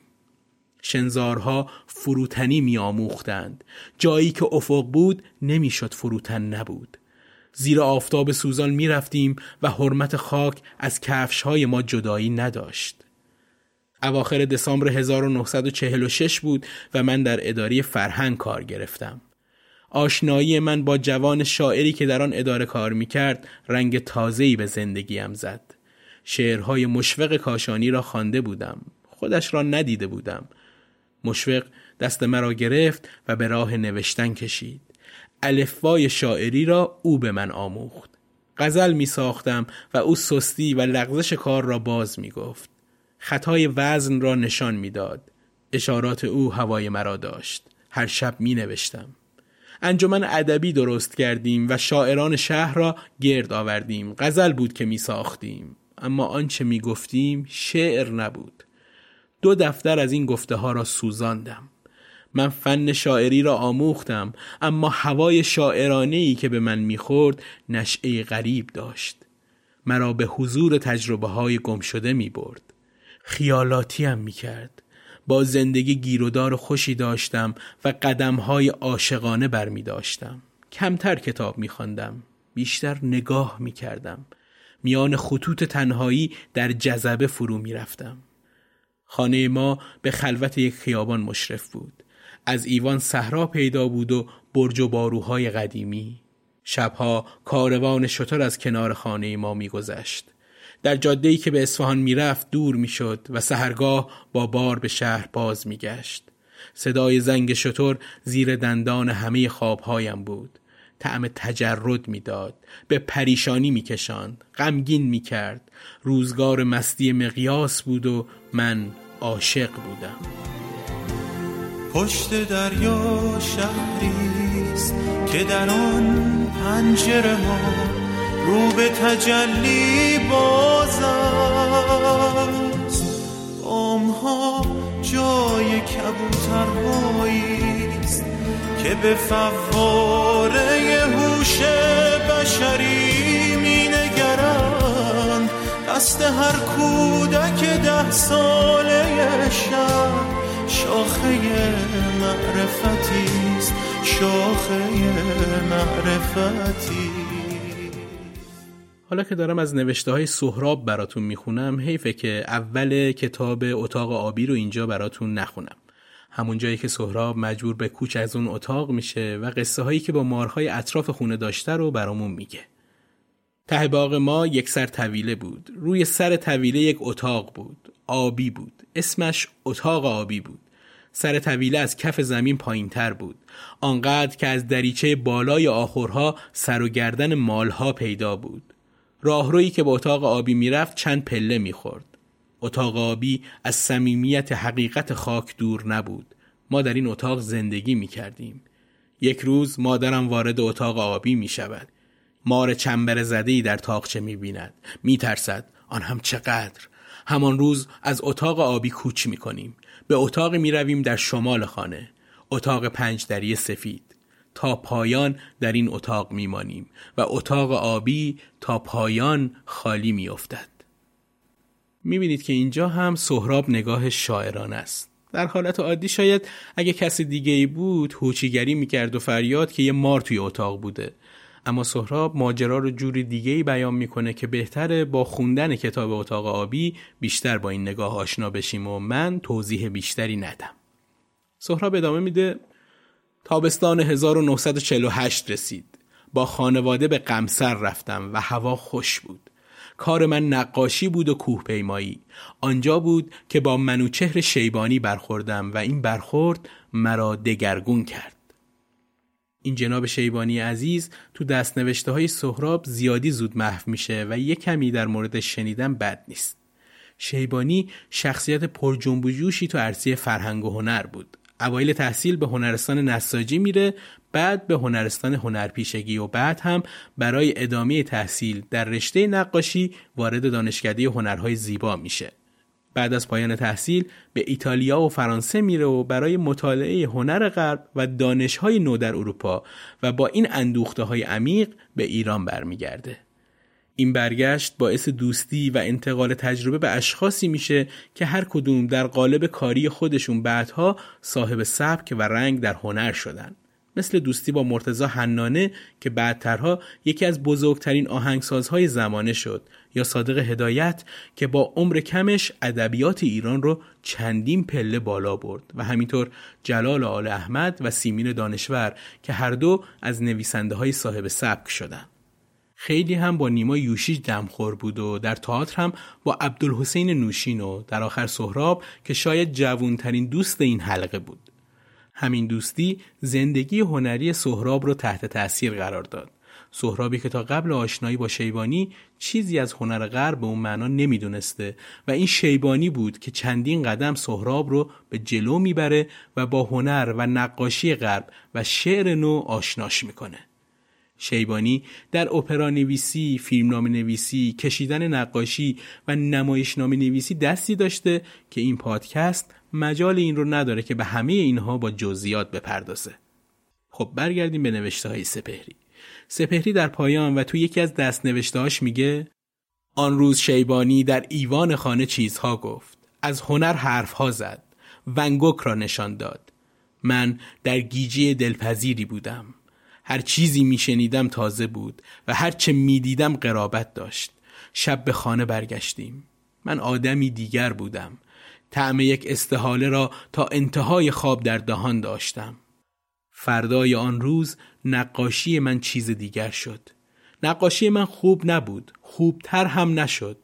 شنزارها فروتنی می آموختند. جایی که افق بود نمی‌شد فروتن نبود. زیر آفتاب سوزان می رفتیم و حرمت خاک از کفش های ما جدایی نداشت. اواخر دسامبر 1946 بود و من در اداره فرهنگ کار گرفتم. آشنایی من با جوان شاعری که در آن اداره کار می کرد رنگ تازه‌ای به زندگیم زد. شعرهای مشفق کاشانی را خوانده بودم. خودش را ندیده بودم مشفق دست مرا گرفت و به راه نوشتن کشید. الفبای شاعری را او به من آموخت. غزل می ساختم و او سستی و لغزش کار را باز می گفت. خطای وزن را نشان می‌داد. اشارات او هوای مرا داشت. هر شب می نوشتم. انجمن ادبی درست کردیم و شاعران شهر را گرد آوردیم. غزل بود که می ساختیم. اما آنچه می گفتیم شعر نبود. دو دفتر از این گفته ها را سوزاندم. من فن شاعری را آموختم اما هوای شاعرانه ای که به من می‌خورد نشعه غریب داشت. مرا به حضور تجربه های گم شده می برد خیالاتی هم می کرد با زندگی گیرودار خوشی داشتم و قدم های عاشقانه بر می داشتم. کمتر کتاب می خواندم. بیشتر نگاه می کردم. میان خطوط تنهایی در جذبه فرو می رفتم. خانه ما به خلوت یک خیابان مشرف بود. از ایوان صحرا پیدا بود و برج و باروهای قدیمی. شبها کاروان شتر از کنار خانه ما میگذشت. در جاده‌ای که به اصفهان می‌رفت دور می‌شد و سهرگاه با بار به شهر باز میگشت. صدای زنگ شتر زیر دندان همه خوابهایم بود. طعم تجرد می‌داد به پریشانی میکشاند غمگین می‌کرد روزگار مستی مقیاس بود و من عاشق بودم. پشت دریا شهریست که در آن پنجره ها رو به تجلی باز است. جای کبوترهاییست که به فواره هوش بشری دست هر کودک ده ساله شب. شاخه معرفتی است. شاخه معرفتی. حالا که دارم از نوشته های سهراب براتون می‌خونم حیفه که اول کتاب اتاق آبی رو اینجا براتون نخونم. همون جایی که سهراب مجبور به کوچ از اون اتاق میشه و قصه هایی که با مارهای اطراف خونه داشته رو برامون میگه. ته باغ ما یک سر طویله بود. روی سر طویله یک اتاق بود. آبی بود. اسمش اتاق آبی بود. سر طویله از کف زمین پایین تر بود. آنقدر که از دریچه بالای آخرها سر و گردن مالها پیدا بود. راهرویی که به اتاق آبی می‌رفت چند پله می‌خورد. اتاق آبی از صمیمیت حقیقت خاک دور نبود. ما در این اتاق زندگی می کردیم. یک روز مادرم وارد اتاق آبی می شود. مار چنبر زده در تاقچه می بیند. می ترسد. آن هم چقدر. همان روز از اتاق آبی کوچ می کنیم. به اتاق می رویم در شمال خانه. اتاق پنج دری سفید. تا پایان در این اتاق می مانیم و اتاق آبی تا پایان خالی می افتد. می بینید که اینجا هم سهراب نگاه شاعران است. در حالت عادی شاید اگه کسی دیگه ای بود هوچیگری می‌کرد و فریاد که یه مار توی اتاق بوده اما سهراب ماجرا رو جوری دیگه ای بیان می‌کنه که بهتره با خوندن کتاب اتاق آبی بیشتر با این نگاه آشنا بشیم و من توضیح بیشتری ندم. سهراب ادامه میده تابستان 1948 رسید. با خانواده به قمسر رفتم و هوا خوش بود. کار من نقاشی بود و کوه پیمایی آنجا بود که با منوچهر شیبانی برخوردم و این برخورد مرا دگرگون کرد. این جناب شیبانی عزیز تو دست نوشته های سهراب زیادی زود محو میشه و یه کمی در مورد شنیدن بد نیست. شیبانی شخصیت پر جنب جوشی تو عرصه فرهنگ و هنر بود. اوایل تحصیل به هنرستان نساجی میره بعد به هنرستان هنرپیشگی و بعد هم برای ادامه تحصیل در رشته نقاشی وارد دانشکده هنرهای زیبا میشه. بعد از پایان تحصیل به ایتالیا و فرانسه میره و برای مطالعه هنر غرب و دانشهای نو در اروپا و با این اندوخته های عمیق به ایران برمیگرده. این برگشت باعث دوستی و انتقال تجربه به اشخاصی میشه که هر کدوم در قالب کاری خودشون بعدها صاحب سبک و رنگ در هنر شدن. مثل دوستی با مرتزا حنانه که بعدترها یکی از بزرگترین آهنگسازهای زمانه شد یا صادق هدایت که با عمر کمش ادبیات ایران رو چندین پله بالا برد و همینطور جلال آل احمد و سیمین دانشور که هر دو از نویسنده های صاحب سبک شدن. خیلی هم با نیما یوشیج دمخور بود و در تئاتر هم با عبدالحسین نوشین و در آخر سهراب که شاید جوونترین دوست این حلقه بود. همین دوستی زندگی هنری سهراب رو تحت تاثیر قرار داد. سهرابی که تا قبل آشنایی با شیبانی چیزی از هنر غرب به اون معنا نمی‌دونسته و این شیبانی بود که چندین قدم سهراب رو به جلو می‌بره و با هنر و نقاشی غرب و شعر نو آشناش می‌کنه. شیبانی در اپرا نویسی، فیلمنامه نویسی، کشیدن نقاشی و نمایشنامه نویسی دستی داشته که این پادکست مجال این رو نداره که به همه اینها با جزئیات بپردازه. خب برگردیم به نوشته های سپهری. سپهری در پایان و تو یکی از دست نوشتهاش میگه آن روز شیبانی در ایوان خانه چیزها گفت. از هنر حرفها زد. ونگوک را نشان داد. من در گیجی دلپذیری بودم. هر چیزی میشنیدم تازه بود و هر چه می‌دیدم قرابت داشت. شب به خانه برگشتیم. من آدمی دیگر بودم. طعم یک استحاله را تا انتهای خواب در دهان داشتم. فردای آن روز نقاشی من چیز دیگر شد. نقاشی من خوب نبود خوبتر هم نشد.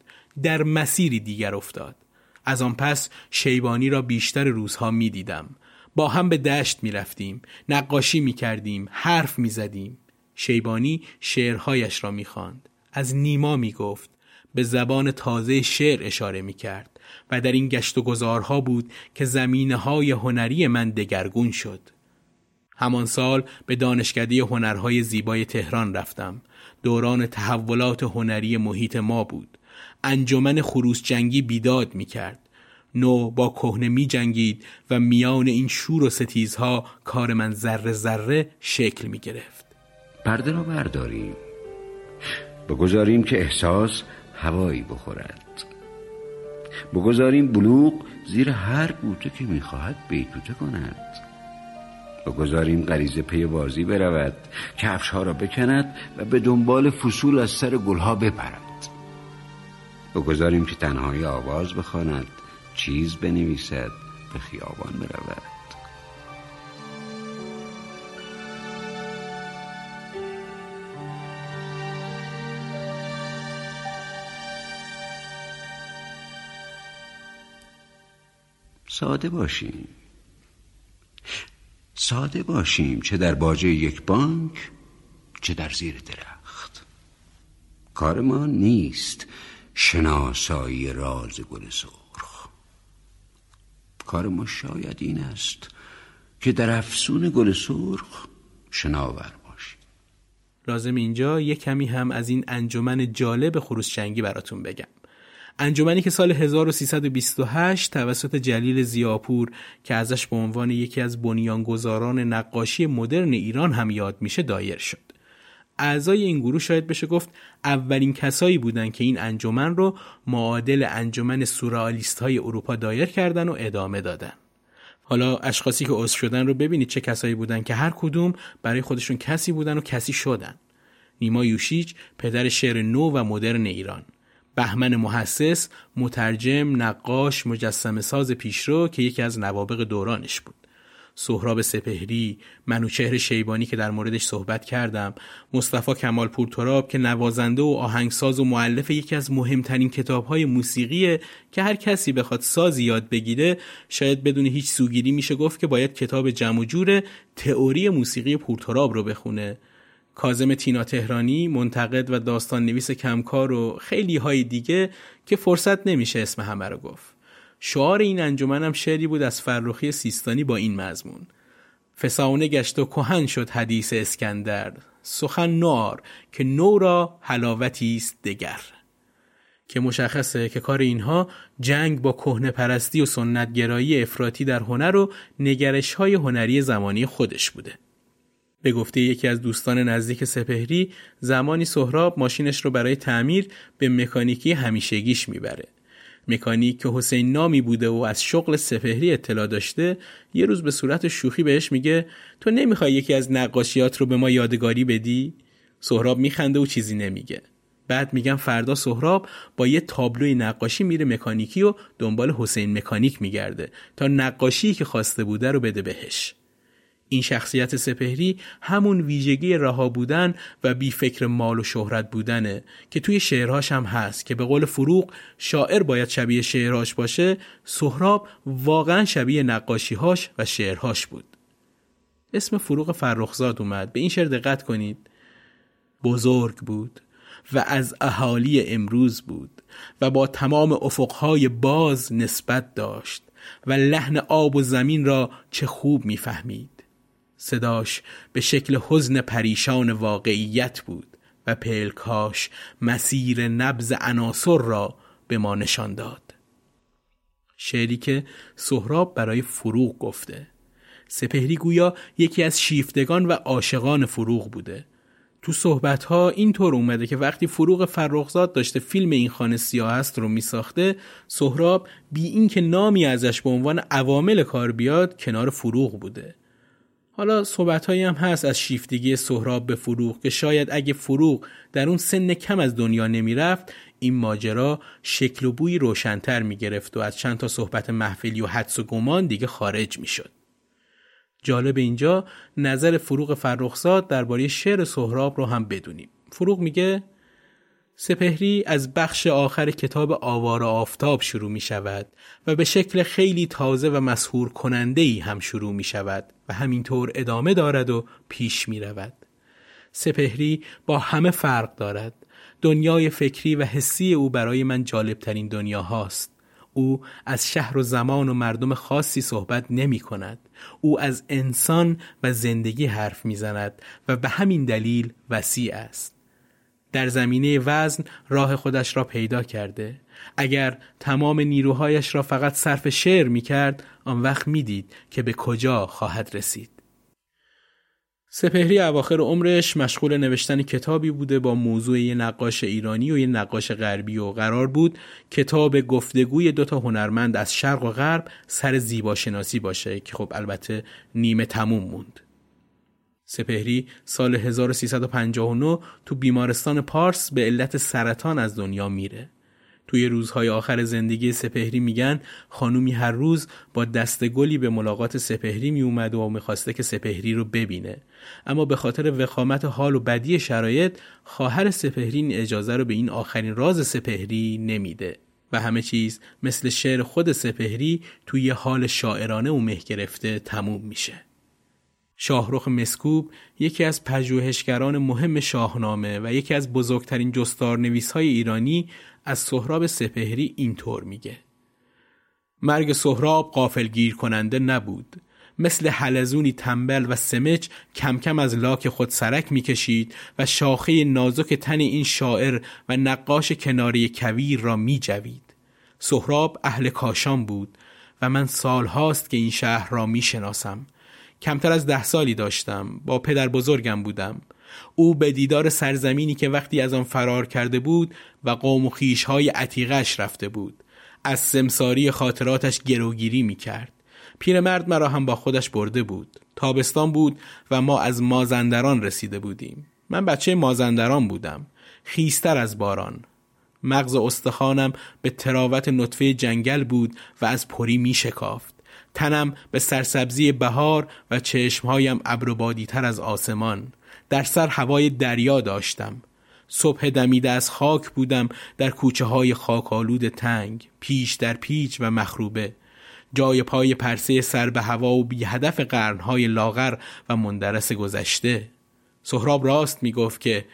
در مسیری دیگر افتاد. از آن پس شیبانی را بیشتر روزها می دیدم. با هم به دشت می رفتیم نقاشی می کردیم حرف می زدیم. شیبانی شعرهایش را می‌خواند از نیما می‌گفت به زبان تازه شعر اشاره می‌کرد و در این گشت و گذارها بود که زمینه های هنری من دگرگون شد. همان سال به دانشکده هنرهای زیبای تهران رفتم. دوران تحولات هنری محیط ما بود. انجمن خروس جنگی بیداد می کرد نو با کهنه می جنگید و میان این شور و ستیزها کار من ذره ذره شکل می گرفت پرده را برداریم. بگذاریم که احساس هوایی بخورد. بگذاریم بلوغ زیر هر بوته که می‌خواهد بیتوته کند. بگذاریم غریزه پی بازی برود کفشها را بکند و به دنبال فصول از سر گلها بپرد. بگذاریم که تنهایی آواز بخواند چیز بنویسد به خیابان برود. ساده باشیم. ساده باشیم چه در باجه یک بانک چه در زیر درخت. کار ما نیست شناسایی راز گل سرخ. کار ما شاید این است که در افسون گل سرخ شناور باشیم. لازم اینجا یک کمی هم از این انجمن جالب خروسچنگی براتون بگم. انجمنی که سال 1328 توسط جلیل زیاپور که ازش به عنوان یکی از بنیانگذاران نقاشی مدرن ایران هم یاد میشه دایر شد. اعضای این گروه شاید بشه گفت اولین کسایی بودند که این انجمن رو معادل انجمن سورئالیست های اروپا دایر کردن و ادامه دادن. حالا اشخاصی که عضو شدن رو ببینید چه کسایی بودن که هر کدوم برای خودشون کسی بودن و کسی شدن. نیما یوشیچ پدر شعر نو و مدرن ایران بهمن محسس مترجم نقاش مجسم ساز پیشرو که یکی از نوابق دورانش بود. سهراب سپهری منوچهر شیبانی که در موردش صحبت کردم مصطفی کمال پورتراب که نوازنده و آهنگساز و معلف یکی از مهمترین کتابهای موسیقیه که هر کسی بخواد سازی یاد بگیره شاید بدون هیچ سوگیری میشه گفت که باید کتاب جمع جور تئوری موسیقی پورتراب رو بخونه. کازم تینا تهرانی منتقد و داستان نویس کمکار و خیلی های دیگه که فرصت نمیشه اسم همه رو گفت. شعار این انجمنم شعری بود از فرخی سیستانی با این مضمون. فسانه گشت و کهن شد حدیث اسکندر. سخن نار که نو را حلاوتی است دگر. که مشخصه که کار اینها جنگ با کهنه پرستی و سنتگرایی افراطی در هنر و نگرش های هنری زمانی خودش بوده. به گفته یکی از دوستان نزدیک سپهری زمانی سهراب ماشینش رو برای تعمیر به مکانیکی همیشگیش می‌بره. مکانیک که حسین نامی بوده و از شغل سپهری اطلاع داشته یه روز به صورت شوخی بهش میگه تو نمی‌خوای یکی از نقاشیات رو به ما یادگاری بدی؟ سهراب میخنده و چیزی نمیگه. بعد میگم فردا سهراب با یه تابلوی نقاشی میره مکانیکی و دنبال حسین مکانیک میگرده تا نقاشی که خواسته بوده رو بده بهش. این شخصیت سپهری همون ویژگی رها بودن و بی فکر مال و شهرت بودنه که توی شعرهاش هم هست که به قول فروغ شاعر باید شبیه شعرهاش باشه سهراب واقعا شبیه نقاشیهاش و شعرهاش بود. اسم فروغ فرخزاد اومد. به این شعر دقت کنید. بزرگ بود و از اهالی امروز بود و با تمام افقهای باز نسبت داشت و لحن آب و زمین را چه خوب می‌فهمید. صداش به شکل حزن پریشان واقعیت بود و پلکاش مسیر نبز عناصر را به ما نشان داد. شعری که سهراب برای فروغ گفته. سپهری گویا یکی از شیفتگان و عاشقان فروغ بوده. تو صحبت ها اینطور اومده که وقتی فروغ فرخزاد داشته فیلم این خانه سیاه است رو می ساخته سهراب بی اینکه نامی ازش به عنوان عوامل کار بیاد کنار فروغ بوده. حالا صحبت هم هست از شیفتگی سهراب به فروغ که شاید اگه فروغ در اون سن کم از دنیا نمی‌رفت این ماجرا شکل و بوی روشنتر می‌گرفت و از چند تا صحبت محفلی و حدس و گمان دیگه خارج می‌شد. جالب اینجا نظر فروغ فرخزاد درباره شعر سهراب رو هم بدونیم. فروغ میگه سپهری از بخش آخر کتاب آوار آفتاب شروع می شود و به شکل خیلی تازه و مسهور کننده ای هم شروع می شود و همینطور ادامه دارد و پیش می رود. سپهری با همه فرق دارد دنیای فکری و حسی او برای من جالبترین دنیا هاست او از شهر و زمان و مردم خاصی صحبت نمی کند. او از انسان و زندگی حرف می زند و به همین دلیل وسیع است. در زمینه وزن راه خودش را پیدا کرده. اگر تمام نیروهایش را فقط صرف شعر می کرد آن وقت می دید که به کجا خواهد رسید. سپهری اواخر عمرش مشغول نوشتن کتابی بوده با موضوع یه نقاش ایرانی و یه نقاش غربی و قرار بود کتاب گفتگوی دوتا هنرمند از شرق و غرب سر زیباشناسی باشه که خب البته نیمه تموم موند. سپهری سال 1359 تو بیمارستان پارس به علت سرطان از دنیا میره. توی روزهای آخر زندگی سپهری میگن خانومی هر روز با دست گلی به ملاقات سپهری می اومد و می‌خواسته که سپهری رو ببینه. اما به خاطر وخامت حال و بدی شرایط خواهر سپهری این اجازه رو به این آخرین راز سپهری نمیده. و همه چیز مثل شعر خود سپهری توی حال شاعرانه و مه گرفته تموم میشه. شاهرخ مسکوب یکی از پژوهشگران مهم شاهنامه و یکی از بزرگترین جستار نویس های ایرانی از سهراب سپهری اینطور میگه. مرگ سهراب قافلگیر کننده نبود. مثل حلزونی تنبل و سمج کم کم از لاک خود سرک می‌کشید و شاخه نازک تن این شاعر و نقاش کناری کویر را میجوید. سهراب اهل کاشان بود و من سالهاست که این شهر را می‌شناسم. کمتر از ده سالی داشتم. با پدر بزرگم بودم. او به دیدار سرزمینی که وقتی از آن فرار کرده بود و قوم و خیشهای عتیقش رفته بود. از سمساری خاطراتش گروگیری می کرد پیرمرد مرا هم با خودش برده بود. تابستان بود و ما از مازندران رسیده بودیم. من بچه مازندران بودم. خیستر از باران. مغز استخوانم به تراوت نطفه جنگل بود و از پری می شکافت تنم به سرسبزی بهار و چشمهایم ابر تر از آسمان. در سر هوای دریا داشتم. صبح دمیده از خاک بودم در کوچه های خاکالود تنگ پیش در پیچ و مخروبه. جای پای پرسه سر به هوا و بی هدف قرنهای لاغر و مندرس گذشته. سهراب راست می گفت که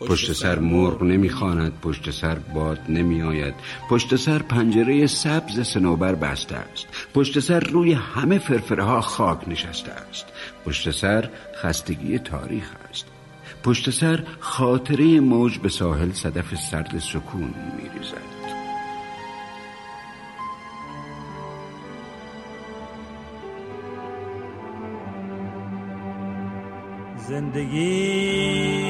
پشت سر مرغ نمی‌خواند پشت سر باد نمی آید پشت سر پنجره سبز سنوبر بسته است. پشت سر روی همه فرفره ها خاک نشسته است. پشت سر خستگی تاریخ است. پشت سر خاطره موج به ساحل صدف سرد سکون می ریزد زندگی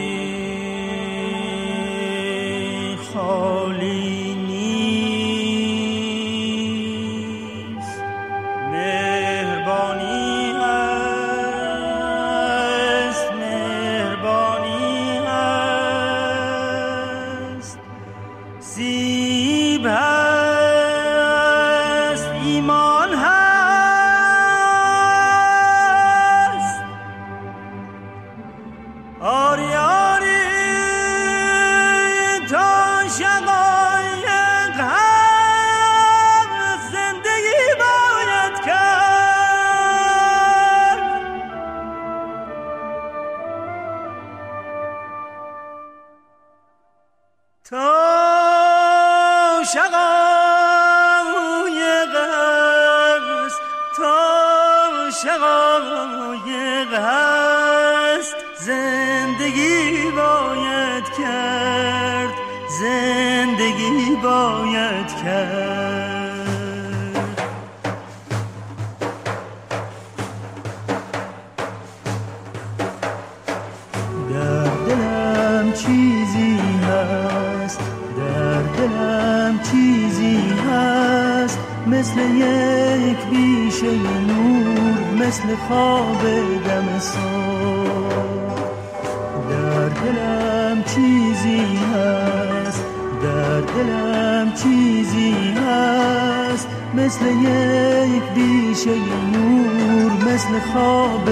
مثل خواب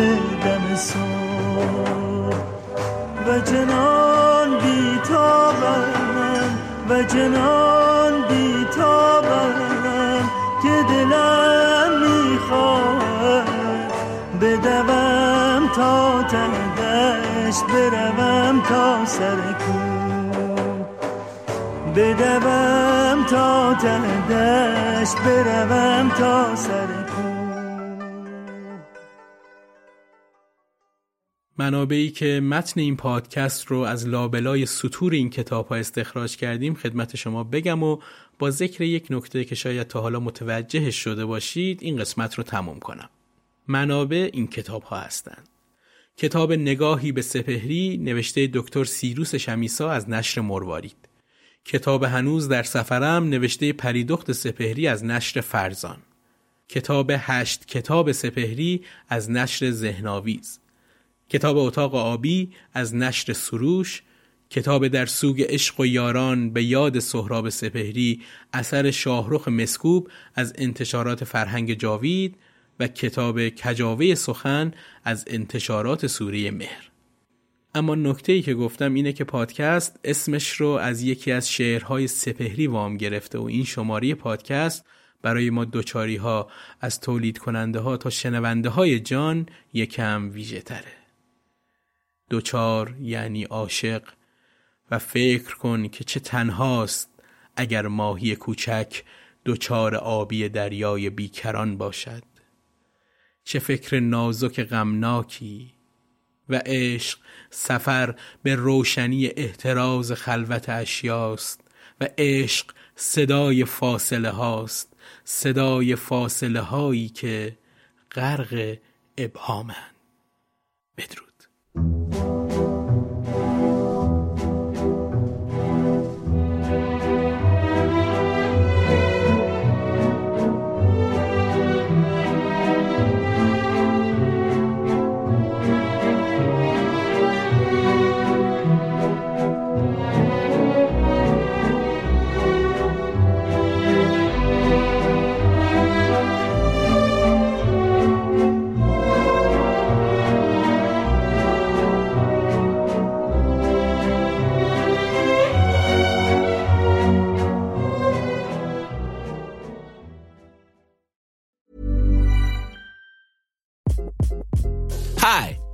دم و جنان بیتابم و جنان بیتابم که دلم می‌خواد بدوم تا ته دشت بروم تا سر بدوم تا ته دشت بروم تا سر منابعی که متن این پادکست رو از لابلای سطور این کتاب ها استخراج کردیم خدمت شما بگم و با ذکر یک نکته که شاید تا حالا متوجه شده باشید این قسمت رو تموم کنم. منابع این کتاب ها هستند. کتاب نگاهی به سپهری نوشته دکتر سیروس شمیسا از نشر مروارید. کتاب هنوز در سفرم نوشته پریدخت سپهری از نشر فرزان. کتاب هشت کتاب سپهری از نشر ذهناویز. کتاب اتاق آبی از نشر سروش کتاب در سوگ عشق و یاران به یاد سهراب سپهری اثر شاهرخ مسکوب از انتشارات فرهنگ جاوید و کتاب کجاوه سخن از انتشارات سوری مهر اما نکته ای که گفتم اینه که پادکست اسمش رو از یکی از شعرهای سپهری وام گرفته و این شماره پادکست برای ما دوچاری ها از تولید کننده ها تا شنونده های جان یکم ویژه تره. دوچار یعنی عاشق. و فکر کن که چه تنهاست اگر ماهی کوچک دوچار آبی دریای بیکران باشد. چه فکر نازک غمناکی و عشق سفر به روشنی احتراز خلوت اشیاست و عشق صدای فاصله هاست صدای فاصله هایی که غرق ابهامند. بدرود.